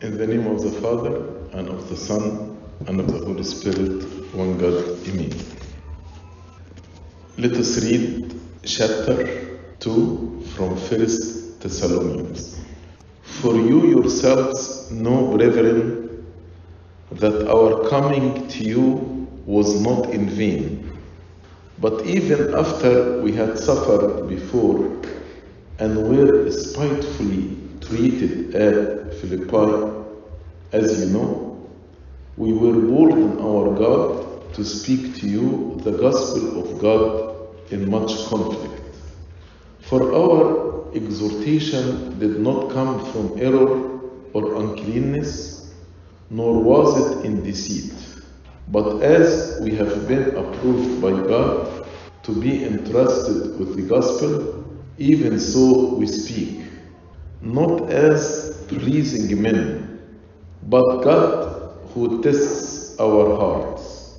In the name of the Father, and of the Son, and of the Holy Spirit, one God, Amen. Let us read chapter 2 from 1 Thessalonians. For you yourselves know, brethren, that our coming to you was not in vain. But even after we had suffered before and were spitefully treated at Philippi, as you know, we were bold in our God to speak to you the gospel of God in much conflict. For our exhortation did not come from error or uncleanness, nor was it in deceit. But as we have been approved by God to be entrusted with the gospel, even so we speak, not as pleasing men, but God who tests our hearts.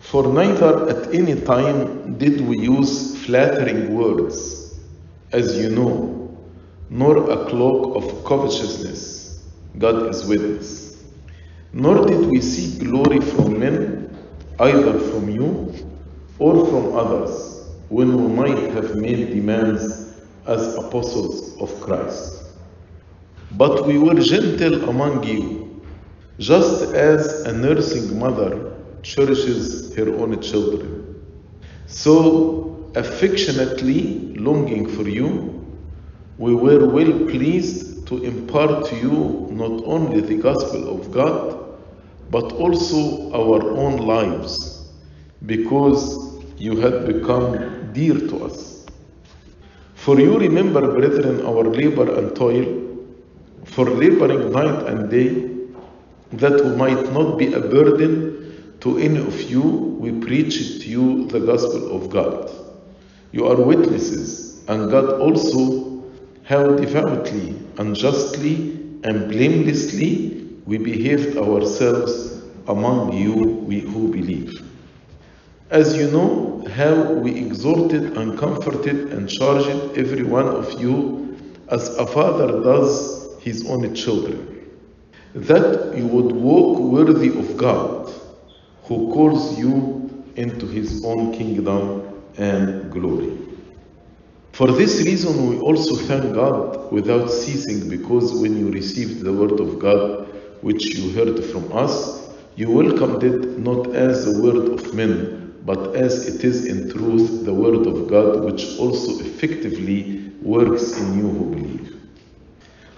For neither at any time did we use flattering words, as you know, nor a cloak of covetousness. God is witness. Nor did we seek glory from men, either from you or from others, when we might have made demands as apostles of Christ. But we were gentle among you, just as a nursing mother cherishes her own children. So, affectionately longing for you, we were well pleased to impart to you not only the gospel of God, but also our own lives, because you had become dear to us. For you remember, brethren, our labor and toil, for laboring night and day, that we might not be a burden to any of you, we preach to you the gospel of God. You are witnesses, and God also, how devoutly and justly and blamelessly we behaved ourselves among you we who believe. As you know, how we exhorted and comforted and charged every one of you as a father does his own children, that you would walk worthy of God, who calls you into his own kingdom and glory. For this reason, we also thank God without ceasing, because when you received the word of God, which you heard from us, you welcomed it not as the word of men, but as it is in truth the word of God, which also effectively works in you who believe.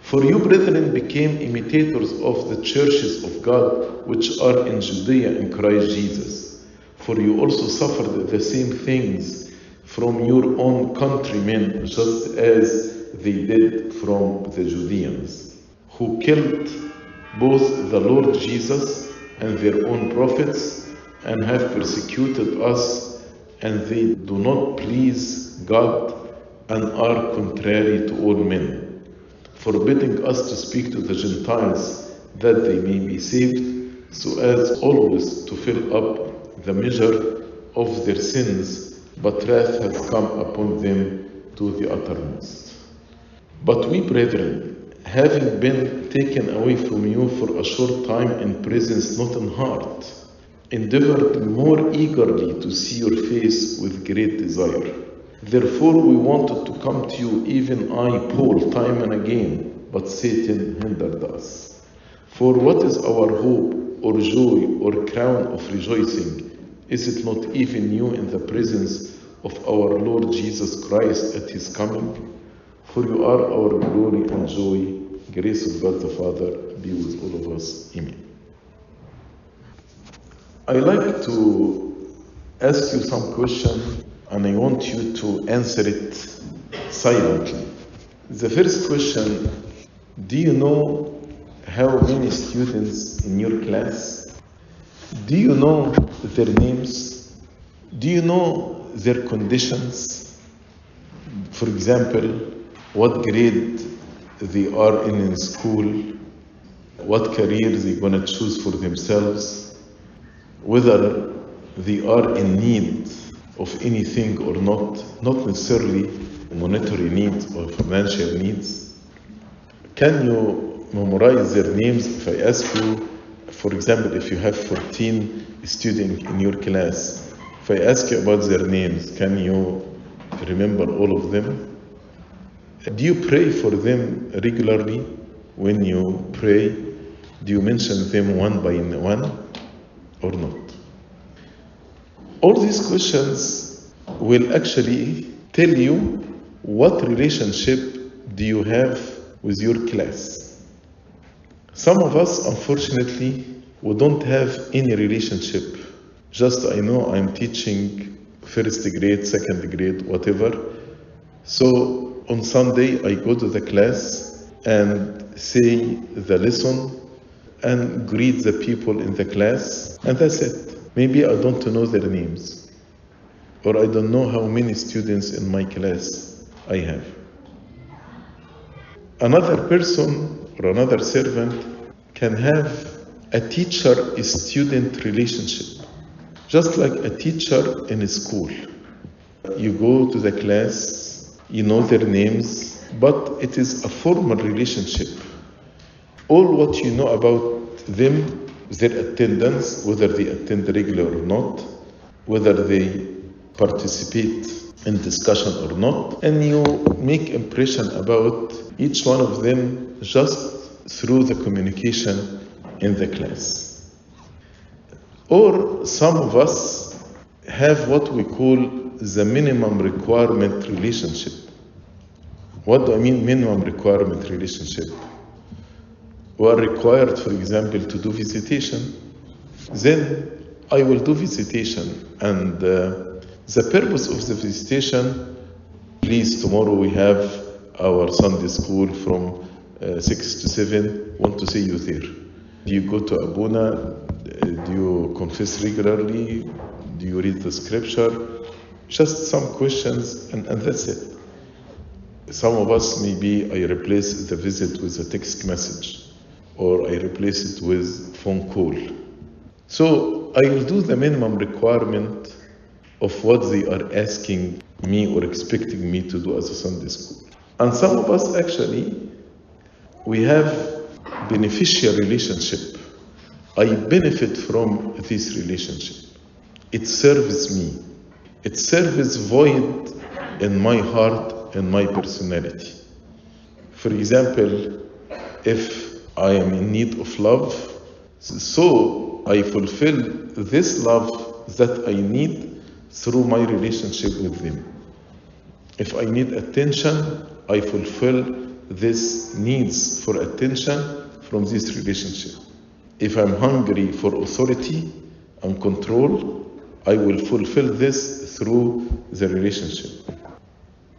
For you, brethren, became imitators of the churches of God which are in Judea in Christ Jesus. For you also suffered the same things from your own countrymen, just as they did from the Judeans, who killed both the Lord Jesus and their own prophets, and have persecuted us, and they do not please God and are contrary to all men, forbidding us to speak to the Gentiles that they may be saved, so as always to fill up the measure of their sins, but wrath has come upon them to the uttermost. But we, brethren, having been taken away from you for a short time in presence, not in heart, endeavored more eagerly to see your face with great desire. Therefore, we wanted to come to you, even I, Paul, time and again, but Satan hindered us. For what is our hope, or joy, or crown of rejoicing? Is it not even you in the presence of our Lord Jesus Christ at his coming? For you are our glory and joy. Grace of God the Father be with all of us. Amen. I like to ask you some question and I want you to answer it silently. The first question Do you know how many students in your class? Do you know their names? Do you know their conditions? For example, what grade they are in in school, what career they're going to choose for themselves, whether they are in need of anything or not, not necessarily monetary needs or financial needs. Can you memorize their names, if I ask you, for example, if you have 14 students in your class, if I ask you about their names, can you remember all of them? Do you pray for them regularly? When you pray, do you mention them one by one or not? All these questions will actually tell you what relationship do you have with your class. Some of us, unfortunately, we don't have any relationship. Just I know I'm teaching first grade, second grade, whatever. So on Sunday, I go to the class and say the lesson and greet the people in the class, and that's it. Maybe I don't know their names, or I don't know how many students in my class I have. Another person or another servant can have a teacher student relationship, just like a teacher in a school. You go to the class, you know their names, but it is a formal relationship. All what you know about them, their attendance, whether they attend regularly or not, whether they participate in discussion or not, and you make impression about each one of them just through the communication in the class. Or some of us have what we call the minimum requirement relationship. What do I mean, minimum requirement relationship? We are required, for example, to do visitation. Then I will do visitation, and uh, the purpose of the visitation, please, tomorrow we have our Sunday school from uh, 6 to 7, want to see you there. Do you go to Abuna? Do you confess regularly? Do you read the scripture? Just some questions, and, and that's it. Some of us, maybe I replace the visit with a text message, or I replace it with phone call. So I will do the minimum requirement of what they are asking me or expecting me to do as a Sunday school. And some of us actually, we have beneficial relationship. I benefit from this relationship. It serves me. It serves void in my heart and my personality. For example, if I am in need of love, so I fulfill this love that I need through my relationship with them. If I need attention, I fulfill this needs for attention from this relationship. If I'm hungry for authority and control, I will fulfill this through the relationship.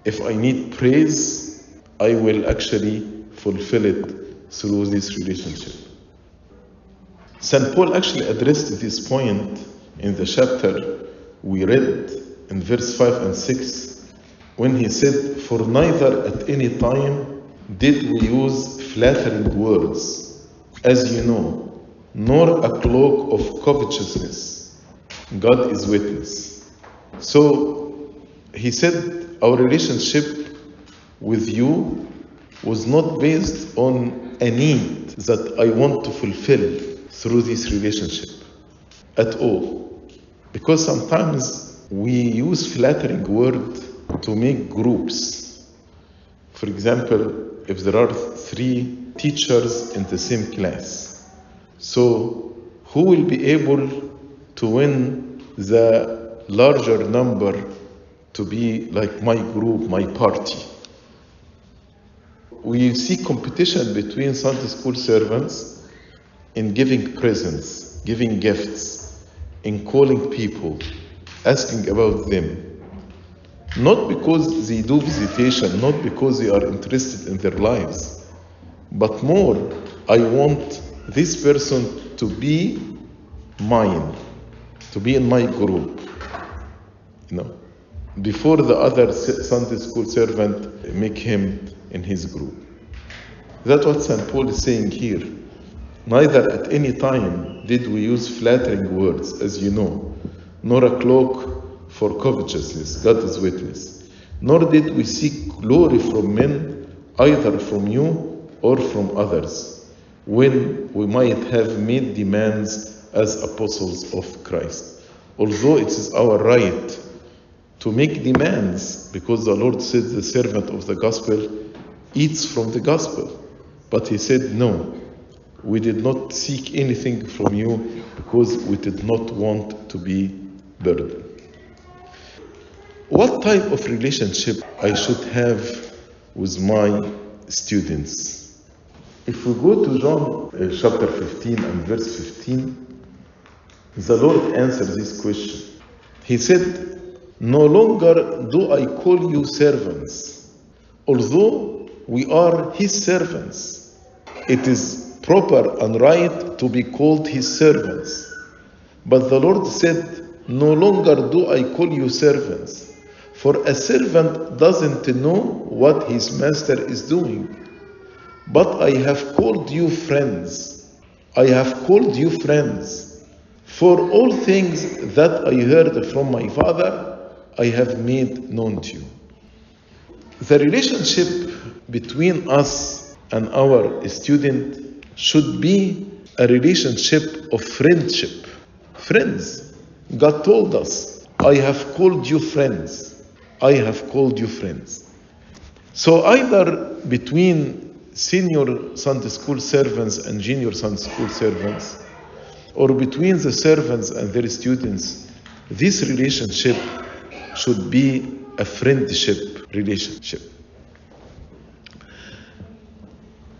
If I need praise, I will actually fulfill it through this relationship. St. Paul actually addressed this point in the chapter we read in verse 5 and 6 when he said, For neither at any time did we use flattering words, as you know, nor a cloak of covetousness. God is witness. So he said, Our relationship with you was not based on a need that I want to fulfill through this relationship at all. Because sometimes we use flattering word to make groups. For example, if there are three teachers in the same class, so who will be able to win the larger number to be like my group, my party? We see competition between Sunday school servants in giving presents, giving gifts, in calling people, asking about them. Not because they do visitation, not because they are interested in their lives, but more, I want this person to be mine, to be in my group. You know, before the other Sunday school servant make him in his group. That's what St. Paul is saying here. Neither at any time did we use flattering words, as you know, nor a cloak for covetousness, God is witness. Nor did we seek glory from men, either from you or from others. when we might have made demands as apostles of Christ. Although it is our right to make demands, because the Lord said the servant of the gospel eats from the gospel. But he said, No, we did not seek anything from you because we did not want to be burdened. What type of relationship I should have with my students? If we go to John uh, chapter 15 and verse 15, the Lord answered this question. He said, No longer do I call you servants, although we are his servants. It is proper and right to be called his servants. But the Lord said, No longer do I call you servants, for a servant doesn't know what his master is doing. But I have called you friends. I have called you friends. For all things that I heard from my Father, I have made known to you. The relationship between us and our student should be a relationship of friendship. Friends. God told us, I have called you friends. I have called you friends. So either between senior Sunday school servants and junior Sunday school servants, or between the servants and their students, this relationship should be a friendship relationship.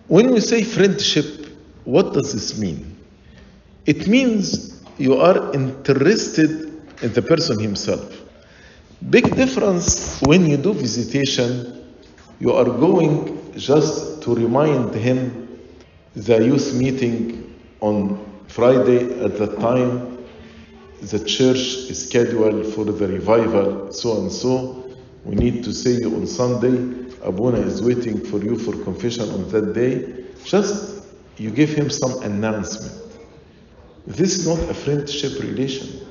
When we say friendship, what does this mean? It means you are interested in the person himself. Big difference when you do visitation, you are going just to remind him the youth meeting on Friday at the time the church is scheduled for the revival, so and so. We need to see you on Sunday. Abuna is waiting for you for confession on that day. Just you give him some announcement. This is not a friendship relation.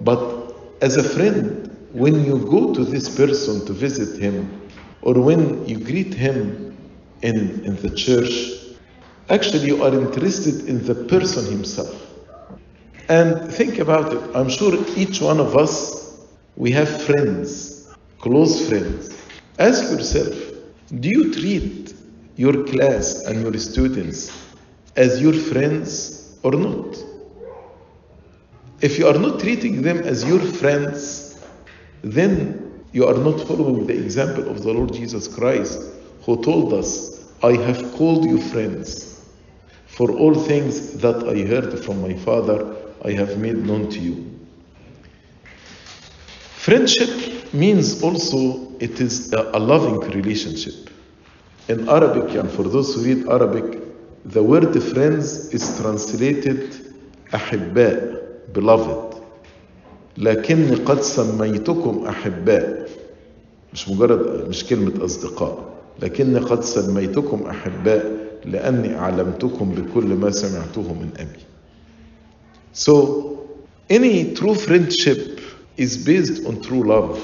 But as a friend, when you go to this person to visit him, or when you greet him in, in the church, actually you are interested in the person himself. And think about it. I'm sure each one of us, we have friends, close friends. Ask yourself, do you treat your class and your students as your friends or not? If you are not treating them as your friends, then you are not following the example of the Lord Jesus Christ, who told us, I have called you friends. For all things that I heard from my Father, I have made known to you. Friendship means also it is a, a loving relationship. In Arabic, and for those who read Arabic, the word friends is translated أحباء, beloved. لكني قد سميتكم أحباء مش مجرد مش كلمة أصدقاء لكني قد سميتكم أحباء لأني أعلمتكم بكل ما سمعته من أبي So any true friendship is based on true love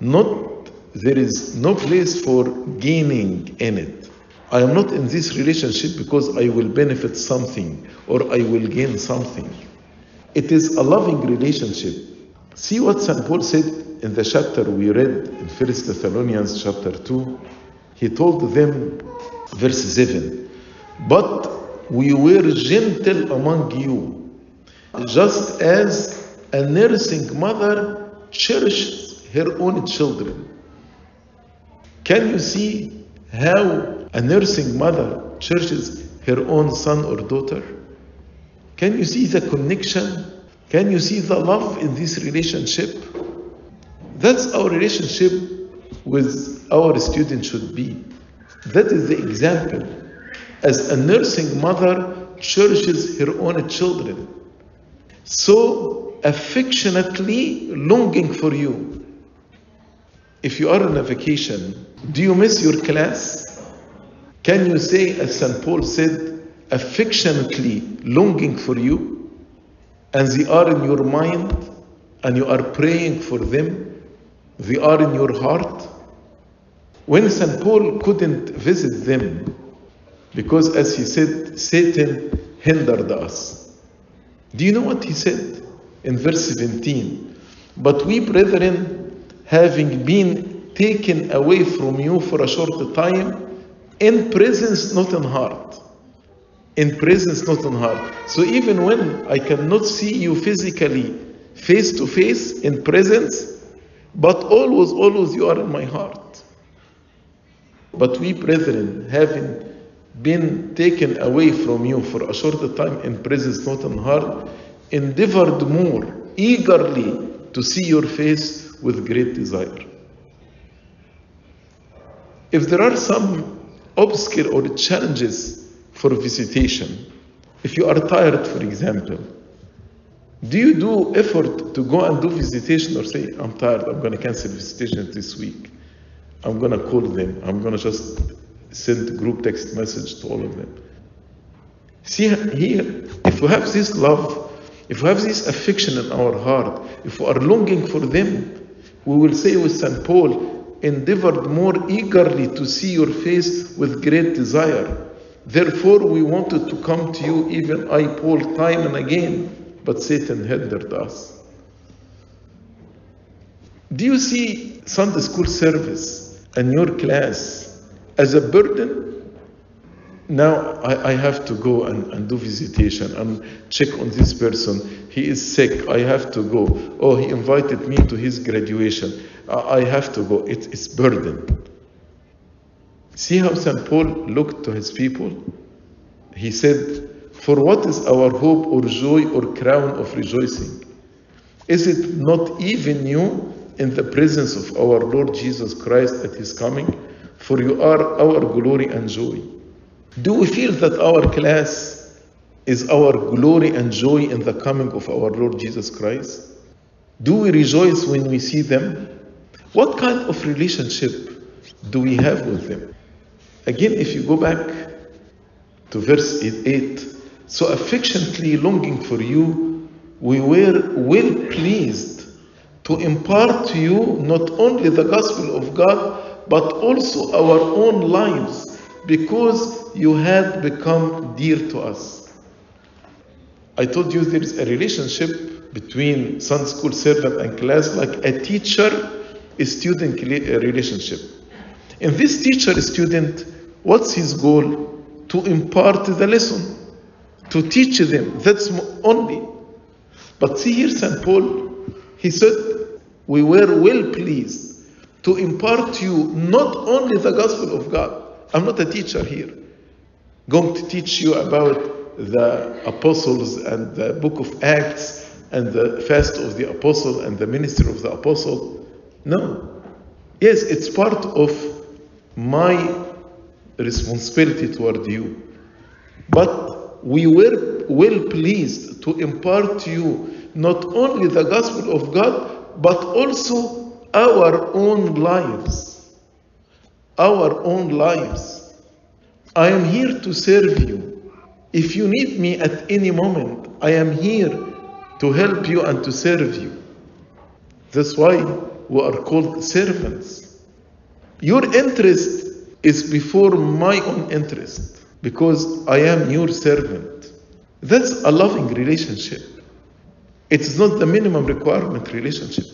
not there is no place for gaining in it I am not in this relationship because I will benefit something or I will gain something. It is a loving relationship. See what St. Paul said in the chapter we read in 1 Thessalonians chapter 2. He told them, verse 7, But we were gentle among you, just as a nursing mother cherishes her own children. Can you see how a nursing mother cherishes her own son or daughter? Can you see the connection? Can you see the love in this relationship? That's our relationship with our student should be. That is the example. As a nursing mother cherishes her own children, so affectionately longing for you. If you are on a vacation, do you miss your class? Can you say, as St. Paul said, affectionately longing for you, and they are in your mind, and you are praying for them, they are in your heart? When St. Paul couldn't visit them, Because as he said, Satan hindered us. Do you know what he said in verse 17? But we, brethren, having been taken away from you for a short time, in presence, not in heart. In presence, not in heart. So even when I cannot see you physically, face to face, in presence, but always, always you are in my heart. But we, brethren, having been taken away from you for a short time in presence, not in heart, endeavored more eagerly to see your face with great desire. If there are some obstacle or challenges for visitation, if you are tired, for example, do you do effort to go and do visitation or say, I'm tired, I'm going to cancel visitation this week? I'm going to call them, I'm going to just send group text message to all of them. See here, if we have this love, if we have this affection in our heart, if we are longing for them, we will say with St. Paul, endeavored more eagerly to see your face with great desire. Therefore, we wanted to come to you, even I, Paul, time and again, but Satan hindered us. Do you see Sunday school service and your class as a burden? Now I, I have to go and, and do visitation and check on this person. He is sick. I have to go. Oh, he invited me to his graduation. I have to go. It, it's burden. See how St. Paul looked to his people? He said, For what is our hope or joy or crown of rejoicing? Is it not even you in the presence of our Lord Jesus Christ at his coming? For you are our glory and joy. Do we feel that our class is our glory and joy in the coming of our Lord Jesus Christ? Do we rejoice when we see them? What kind of relationship do we have with them? Again, if you go back to verse 8, so affectionately longing for you, we were well pleased to impart to you not only the gospel of God, but also our own lives, because you had become dear to us. I told you there is a relationship between Sunday school servant and class, like a teacher student uh, relationship. In this teacher student, what's his goal? To impart the lesson, to teach them. That's only. But see here, St. Paul, he said, We were well pleased to impart to you not only the gospel of God. I'm not a teacher here, going to teach you about the apostles and the book of Acts and the fast of the apostle and the ministry of the apostle. No. Yes, it's part of my responsibility toward you. But we were well pleased to impart to you not only the gospel of God, but also our own lives. Our own lives. I am here to serve you. If you need me at any moment, I am here to help you and to serve you. That's why we are called servants. Your interest is before my own interest because I am your servant. That's a loving relationship. It's not the minimum requirement relationship.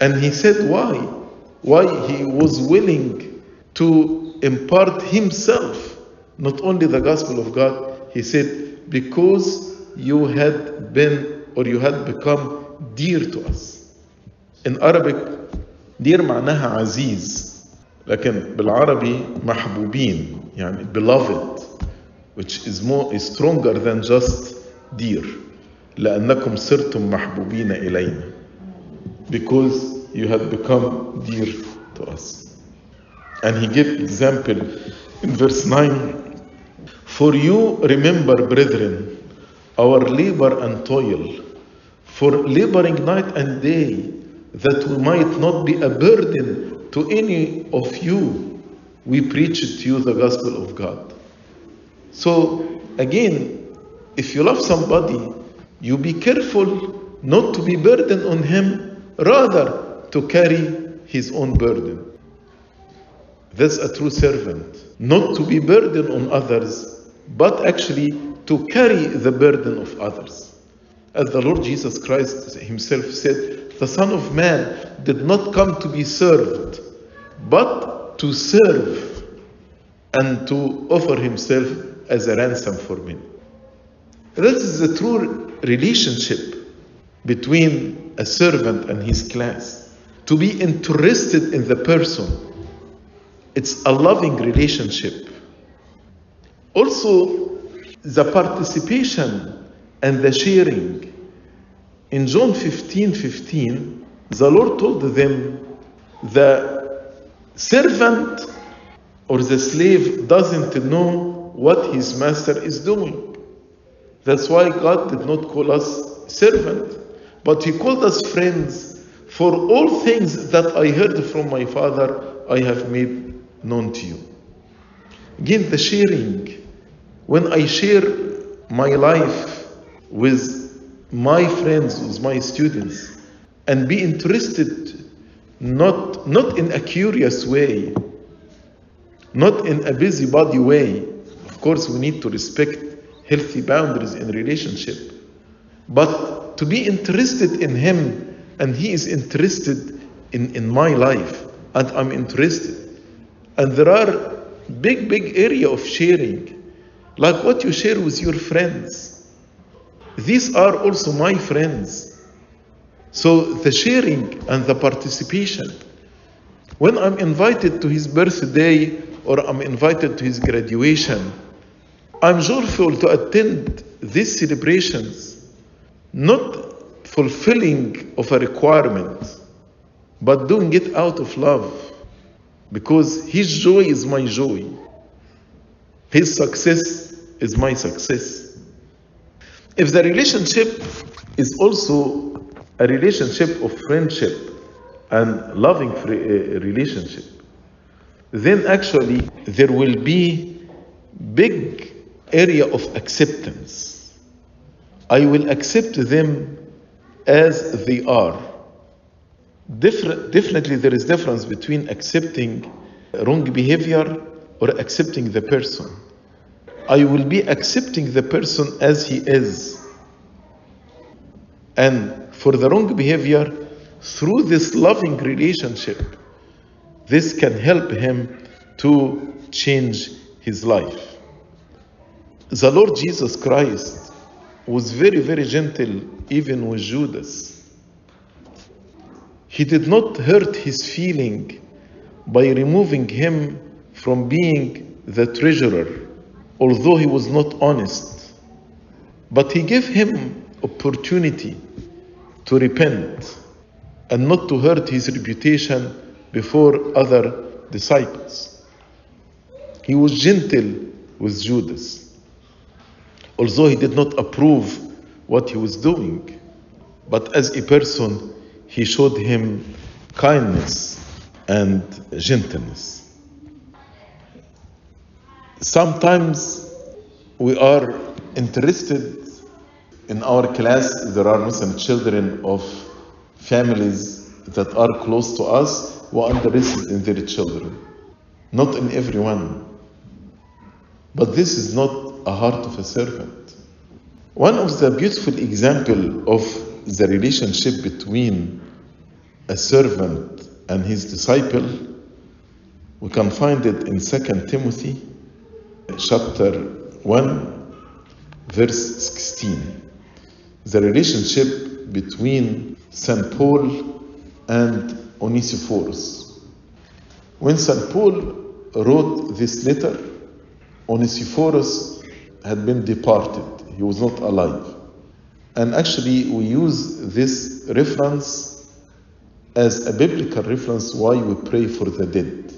And he said why? Why he was willing to impart himself, not only the gospel of God, he said, because you had been or you had become dear to us. In Arabic, dear معناها عزيز لكن بالعربي محبوبين يعني beloved which is more is stronger than just dear لأنكم صرتم محبوبين إلينا because you have become dear to us and he gave example in verse 9 for you remember brethren our labor and toil for laboring night and day that we might not be a burden to any of you, we preach to you the gospel of God. So, again, if you love somebody, you be careful not to be burdened on him, rather to carry his own burden. That's a true servant. Not to be burden on others, but actually to carry the burden of others. As the Lord Jesus Christ himself said, the Son of Man did not come to be served, but to serve and to offer himself as a ransom for many. That is the true relationship between a servant and his class. To be interested in the person. It's a loving relationship. Also, the participation and the sharing. In John 15 15, the Lord told them, the servant or the slave doesn't know what his master is doing. That's why God did not call us servant, but He called us friends. For all things that I heard from my Father, I have made known to you. Again, the sharing. When I share my life with my friends, with my students, and be interested not, not in a curious way, not in a busybody way. Of course, we need to respect healthy boundaries in relationship, but to be interested in him and he is interested in, in my life and I'm interested. And there are big, big area of sharing, like what you share with your friends. These are also my friends. So the sharing and the participation. When I'm invited to his birthday or I'm invited to his graduation, I'm joyful to attend these celebrations, not fulfilling of a requirement, but doing it out of love, because his joy is my joy. His success is my success. If the relationship is also a relationship of friendship and loving eh, relationship, then actually there will be big area of acceptance. I will accept them as they are. Different, definitely, there is difference between accepting wrong behavior or accepting the person. I will be accepting the person as he is. And for the wrong behavior, through this loving relationship, this can help him to change his life. The Lord Jesus Christ was very, very gentle even with Judas. He did not hurt his feeling by removing him from being the treasurer, although he was not honest. But he gave him opportunity to repent and not to hurt his reputation before other disciples. He was gentle with Judas, although he did not approve what he was doing. But as a person, he showed him kindness and gentleness. Sometimes we are interested in our class, there are Muslim children of families that are close to us who are interested in their children. Not in everyone. But this is not a heart of a servant. One of the beautiful example of the relationship between a servant and his disciple, we can find it in 2 Timothy chapter 1 verse 16. The relationship between St. Paul and Onesiphorus. When St. Paul wrote this letter, Onesiphorus had been departed. He was not alive. And actually, we use this reference as a biblical reference why we pray for the dead.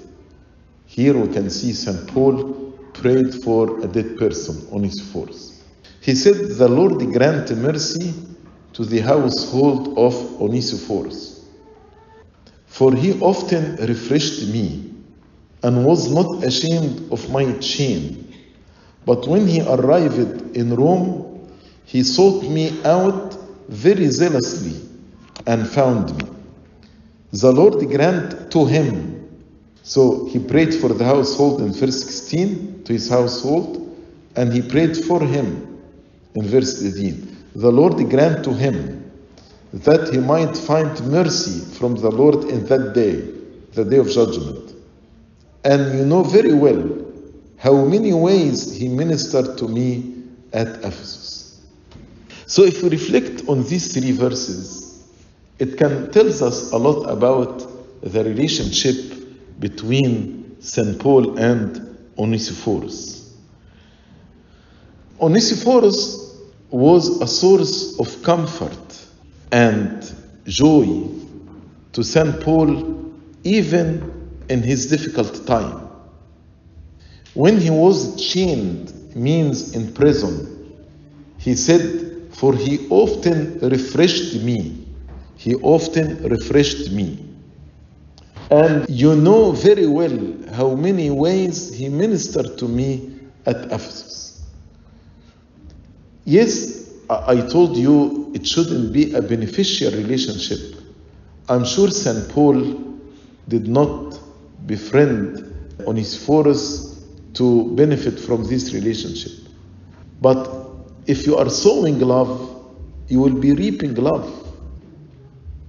Here we can see St. Paul prayed for a dead person, on his force. He said, The Lord grant mercy to the household of Onesiphorus. For he often refreshed me and was not ashamed of my chain. But when he arrived in Rome, he sought me out very zealously and found me. The Lord grant to him So he prayed for the household in verse 16 to his household, and he prayed for him in verse 18. The Lord grant to him that he might find mercy from the Lord in that day, the day of judgment. And you know very well how many ways he ministered to me at Ephesus. So if we reflect on these three verses, it can tells us a lot about the relationship between St. Paul and Onesiphorus. Onesiphorus was a source of comfort and joy to St. Paul even in his difficult time. When he was chained, means in prison, he said, For he often refreshed me. He often refreshed me. And you know very well how many ways he ministered to me at Ephesus. Yes, I told you it shouldn't be a beneficial relationship. I'm sure St. Paul did not befriend Onesiphorus to benefit from this relationship. But if you are sowing love, you will be reaping love.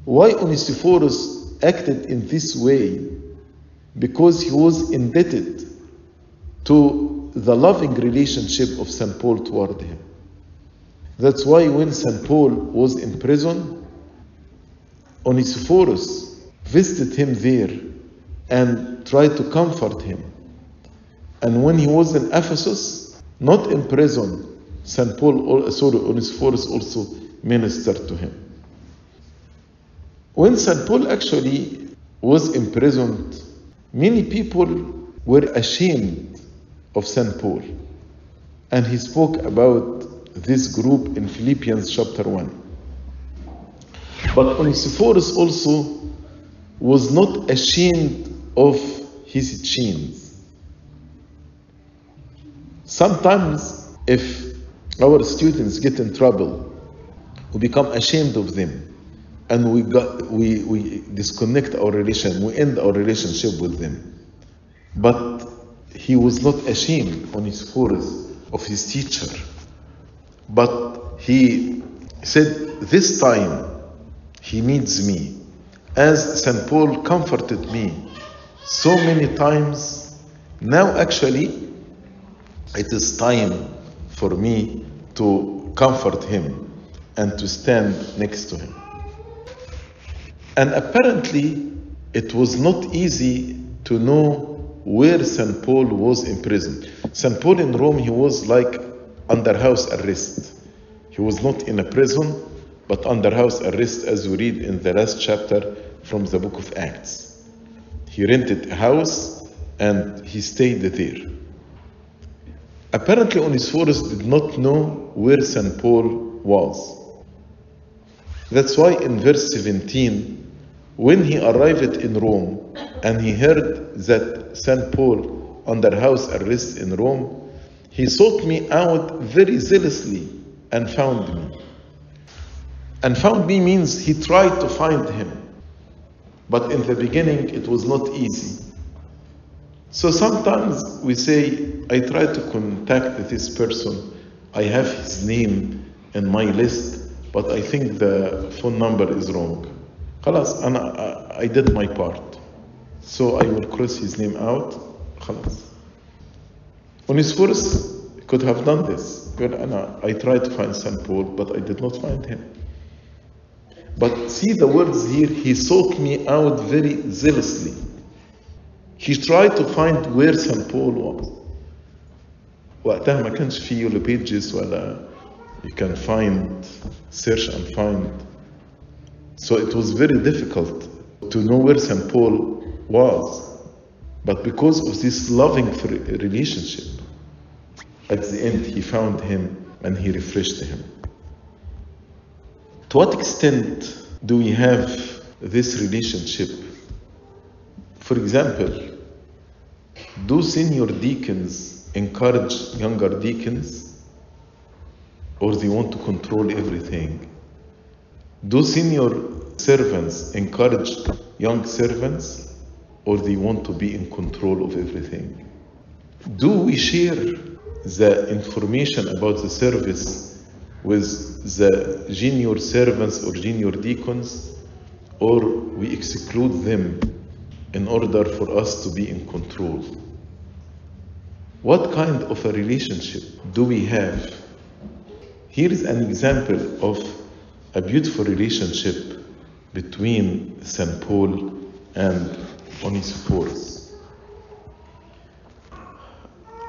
Why Onesiphorus acted in this way? Because he was indebted to the loving relationship of St. Paul toward him. That's why when St. Paul was in prison, Onesiphorus visited him there and tried to comfort him. And when he was in Ephesus, not in prison, St. Paul, sorry, Onesiphorus also ministered to him. When St. Paul actually was imprisoned, many people were ashamed of St. Paul. And he spoke about this group in Philippians chapter 1. But Onesiphorus also was not ashamed of his chains. Sometimes, if our students get in trouble, we become ashamed of them and we, got, we, we disconnect our relation, we end our relationship with them. But he was not ashamed, on his Onesiphorus, of his teacher. But he said, This time he needs me. As St. Paul comforted me so many times, now actually it is time for me to comfort him and to stand next to him. And apparently, it was not easy to know where St. Paul was imprisoned. St. Paul in Rome, he was like under house arrest. He was not in a prison, but under house arrest, as we read in the last chapter from the book of Acts. He rented a house and he stayed there. Apparently, Onesiphorus did not know where St. Paul was. That's why in verse 17, when he arrived in Rome and he heard that St. Paul under house arrest in Rome, he sought me out very zealously and found me. And found me means he tried to find him. But in the beginning, it was not easy. So sometimes we say, I try to contact this person. I have his name in my list, but I think the phone number is wrong. خلاص أنا I did my part. So I will cross his name out. خلاص. Onesiphorus could have done this. يقول أنا I tried to find St. Paul, but I did not find him. But see the words here, he sought me out very zealously. He tried to find where St. Paul was. وقتها ما كانش في يولو بيجز ولا you can find search and find so it was very difficult to know where St. Paul was but because of this loving relationship at the end he found him and he refreshed him to what extent do we have this relationship for example do senior deacons encourage younger deacons or they want to control everything? Do senior servants encourage young servants? or they want to be in control of everything? Do we share the information about the service with the junior servants or junior deacons, or we exclude them in order for us to be in control? What kind of a relationship do we have? Here is an example of a beautiful relationship between St. Paul and Onesiphorus.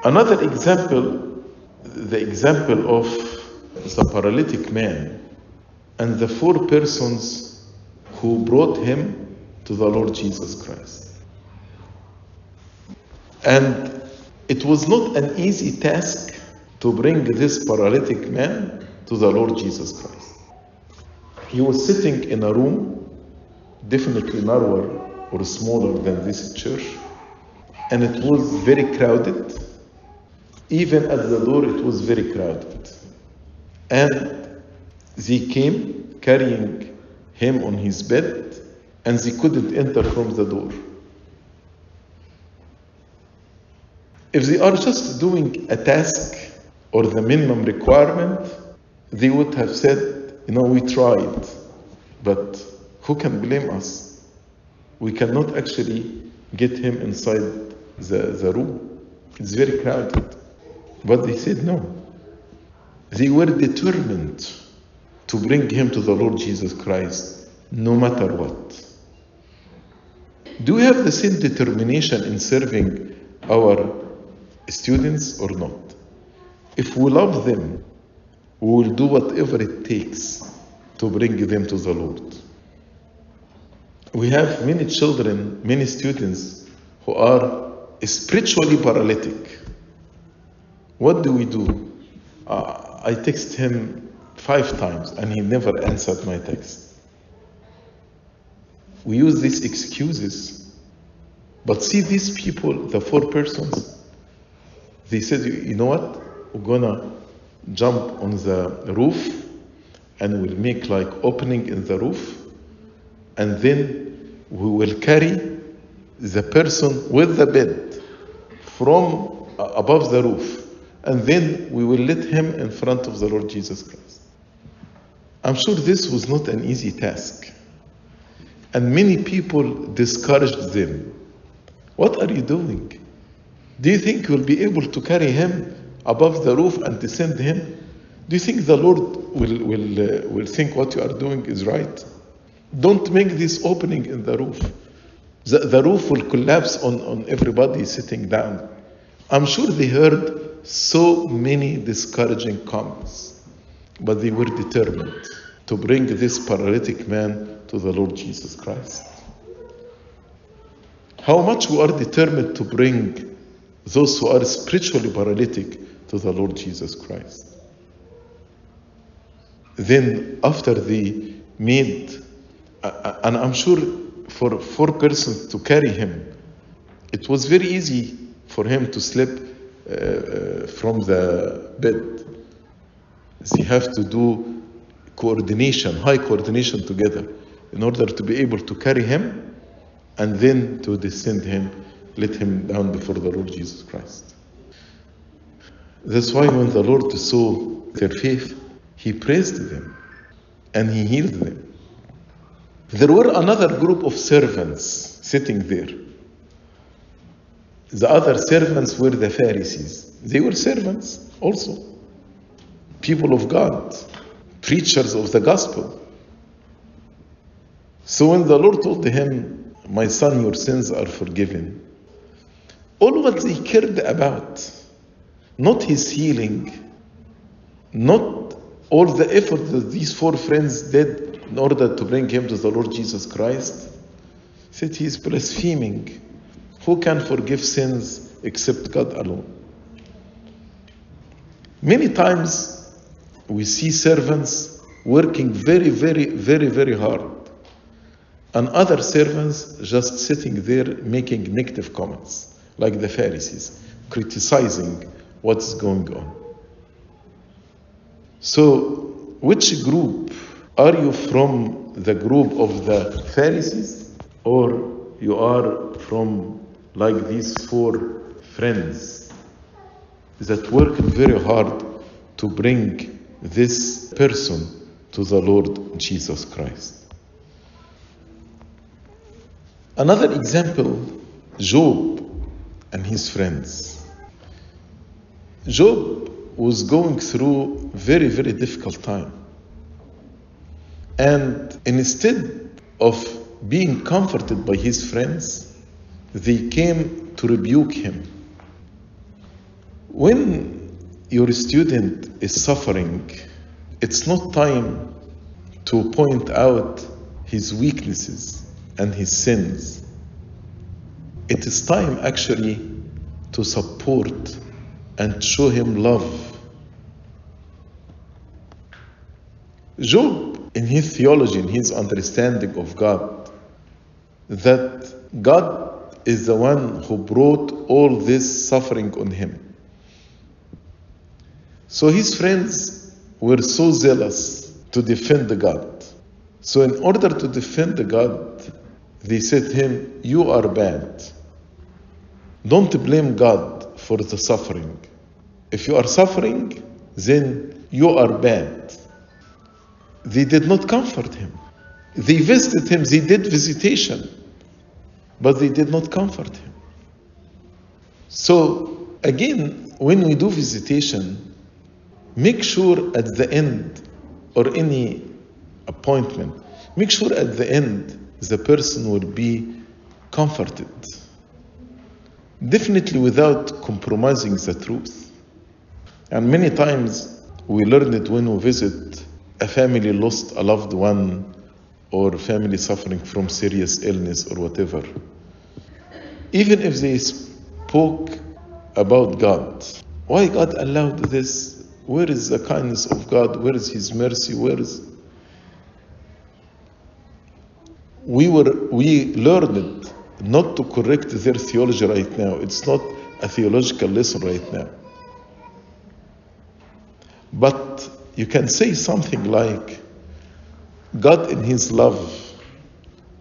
Another example, the example of the paralytic man and the four persons who brought him to the Lord Jesus Christ. And it was not an easy task to bring this paralytic man to the Lord Jesus Christ. He was sitting in a room, definitely narrower or smaller than this church, and it was very crowded. Even at the door, it was very crowded. And they came carrying him on his bed, and they couldn't enter from the door. If they are just doing a task or the minimum requirement, they would have said, you know, we tried, but who can blame us? We cannot actually get him inside the, the room. It's very crowded. But they said no. They were determined to bring him to the Lord Jesus Christ no matter what. Do we have the same determination in serving our students or not? If we love them, we will do whatever it takes to bring them to the Lord. We have many children, many students who are spiritually paralytic. What do we do? Uh, I text him five times and he never answered my text. We use these excuses. But see these people, the four persons, they said, you know what? We're gonna jump on the roof and we'll make like opening in the roof and then we will carry the person with the bed from uh, above the roof and then we will let him in front of the Lord Jesus Christ. I'm sure this was not an easy task. And many people discouraged them. What are you doing? Do you think you'll be able to carry him above the roof and descend him? Do you think the Lord will, will, uh, will think what you are doing is right? Don't make this opening in the roof. The, the roof will collapse on, on everybody sitting down. I'm sure they heard so many discouraging comments, but they were determined to bring this paralytic man to the Lord Jesus Christ. How much we are determined to bring those who are spiritually paralytic to the Lord Jesus Christ. Then, after they made, and I'm sure for four persons to carry him, it was very easy for him to slip uh, from the bed. They have to do coordination, high coordination together, in order to be able to carry him and then to descend him, let him down before the Lord Jesus Christ. That's why when the Lord saw their faith, he praised them and he healed them. There were another group of servants sitting there. The other servants were the Pharisees. They were servants also, people of God, preachers of the gospel. So when the Lord told him, My son, your sins are forgiven, all what he cared about, not his healing, not all the effort that these four friends did in order to bring him to the Lord Jesus Christ, said he is blaspheming. Who can forgive sins except God alone? Many times we see servants working very, very, very, very hard, and other servants just sitting there making negative comments, like the Pharisees, criticizing what's going on. So, which group are you from? The group of the Pharisees or you are from like these four friends that worked very hard to bring this person to the Lord Jesus Christ. Another example Job and his friends. Job was going through very, very difficult time. And instead of being comforted by his friends, they came to rebuke him. When your student is suffering, it's not time to point out his weaknesses and his sins. It is time actually to support and show him love. Job, in his theology, in his understanding of God, that God is the one who brought all this suffering on him. So his friends were so zealous to defend the God. So, in order to defend the God, they said to him, You are bad. Don't blame God for the suffering. If you are suffering, then you are bad. They did not comfort him. They visited him, they did visitation, but they did not comfort him. So, again, when we do visitation, make sure at the end or any appointment, make sure at the end the person will be comforted. Definitely without compromising the truth. And many times we learn it when we visit a family lost a loved one or family suffering from serious illness or whatever. Even if they spoke about God, why God allowed this? Where is the kindness of God? Where is His mercy? Where is we were we learned not to correct their theology right now. It's not a theological lesson right now. But you can say something like God in his love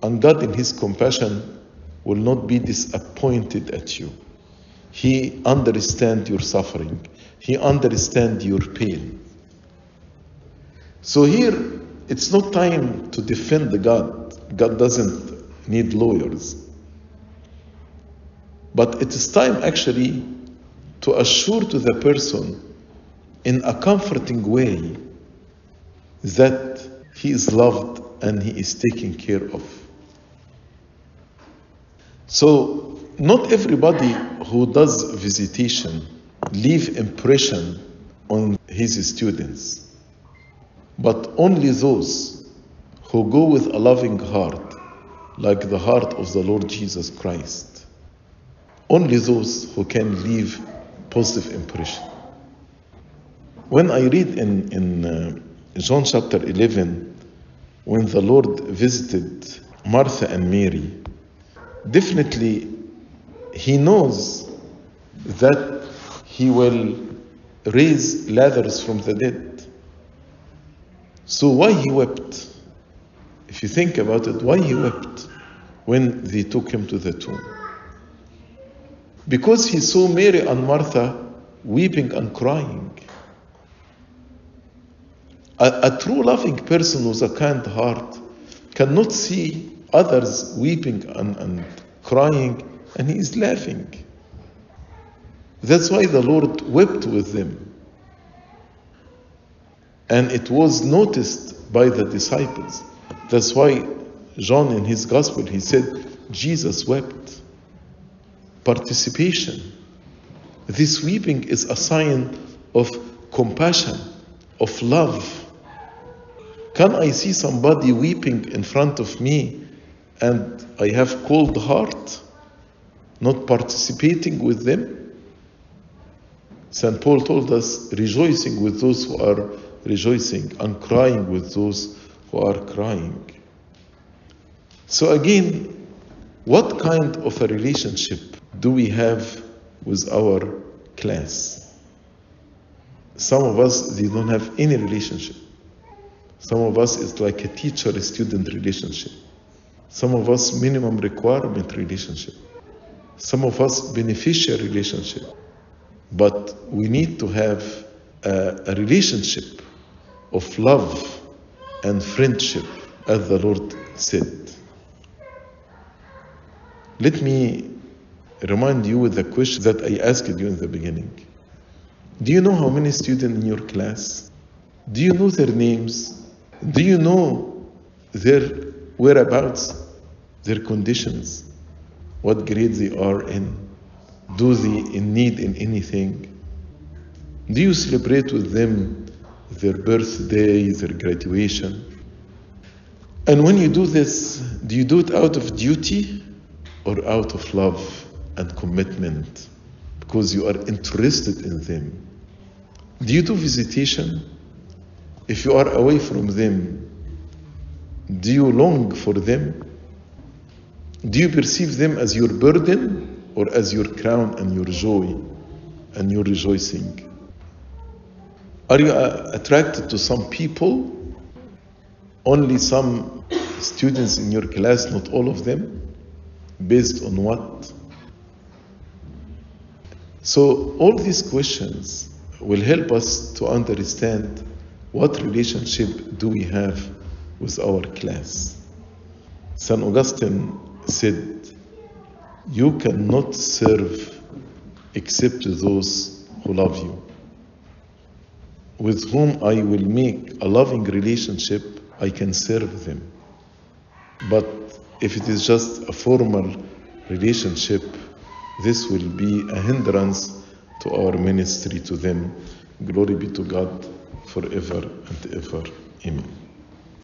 and God in his compassion will not be disappointed at you. He understands your suffering. He understands your pain. So here it's not time to defend God. God doesn't need lawyers. But it is time actually to assure to the person in a comforting way that he is loved and he is taken care of. So, not everybody who does visitation leave impression on his students, but only those who go with a loving heart, like the heart of the Lord Jesus Christ. Only those who can leave positive impression. When I read in, in uh, John chapter 11, when the Lord visited Martha and Mary, definitely he knows that he will raise Lazarus from the dead. So why he wept? If you think about it, why he wept when they took him to the tomb? Because he saw Mary and Martha weeping and crying. A, a, true loving person with a kind heart cannot see others weeping and, and crying and he is laughing. That's why the Lord wept with them. And it was noticed by the disciples. That's why John in his gospel he said Jesus wept. Participation. This weeping is a sign of compassion, of love. Can I see somebody weeping in front of me and I have cold heart, not participating with them? St. Paul told us, rejoicing with those who are rejoicing and crying with those who are crying. So, again, what kind of a relationship do we have with our class? Some of us, they don't have any relationship. Some of us, it's like a teacher student relationship. Some of us minimum requirement relationship. Some of us beneficial relationship. But we need to have a, a relationship of love and friendship, as the Lord said. Let me remind you with the question that I asked you in the beginning. Do you know how many students in your class? Do you know their names? Do you know their whereabouts, their conditions, what grade they are in? Do they in need in anything? Do you celebrate with them their birthday, their graduation? And when you do this, do you do it out of duty or out of love and commitment? Because you are interested in them. Do you do visitation? If you are away from them, do you long for them? Do you perceive them as your burden or as your crown and your joy and your rejoicing? Are you uh, attracted to some people? Only some students in your class, not all of them? Based on what? So, all these questions will help us to understand what relationship do we have with our class. St. Augustine said, You cannot serve except those who love you. With whom I will make a loving relationship, I can serve them. But if it is just a formal relationship, this will be a hindrance to our ministry to them. Glory be to God forever and ever. Amen.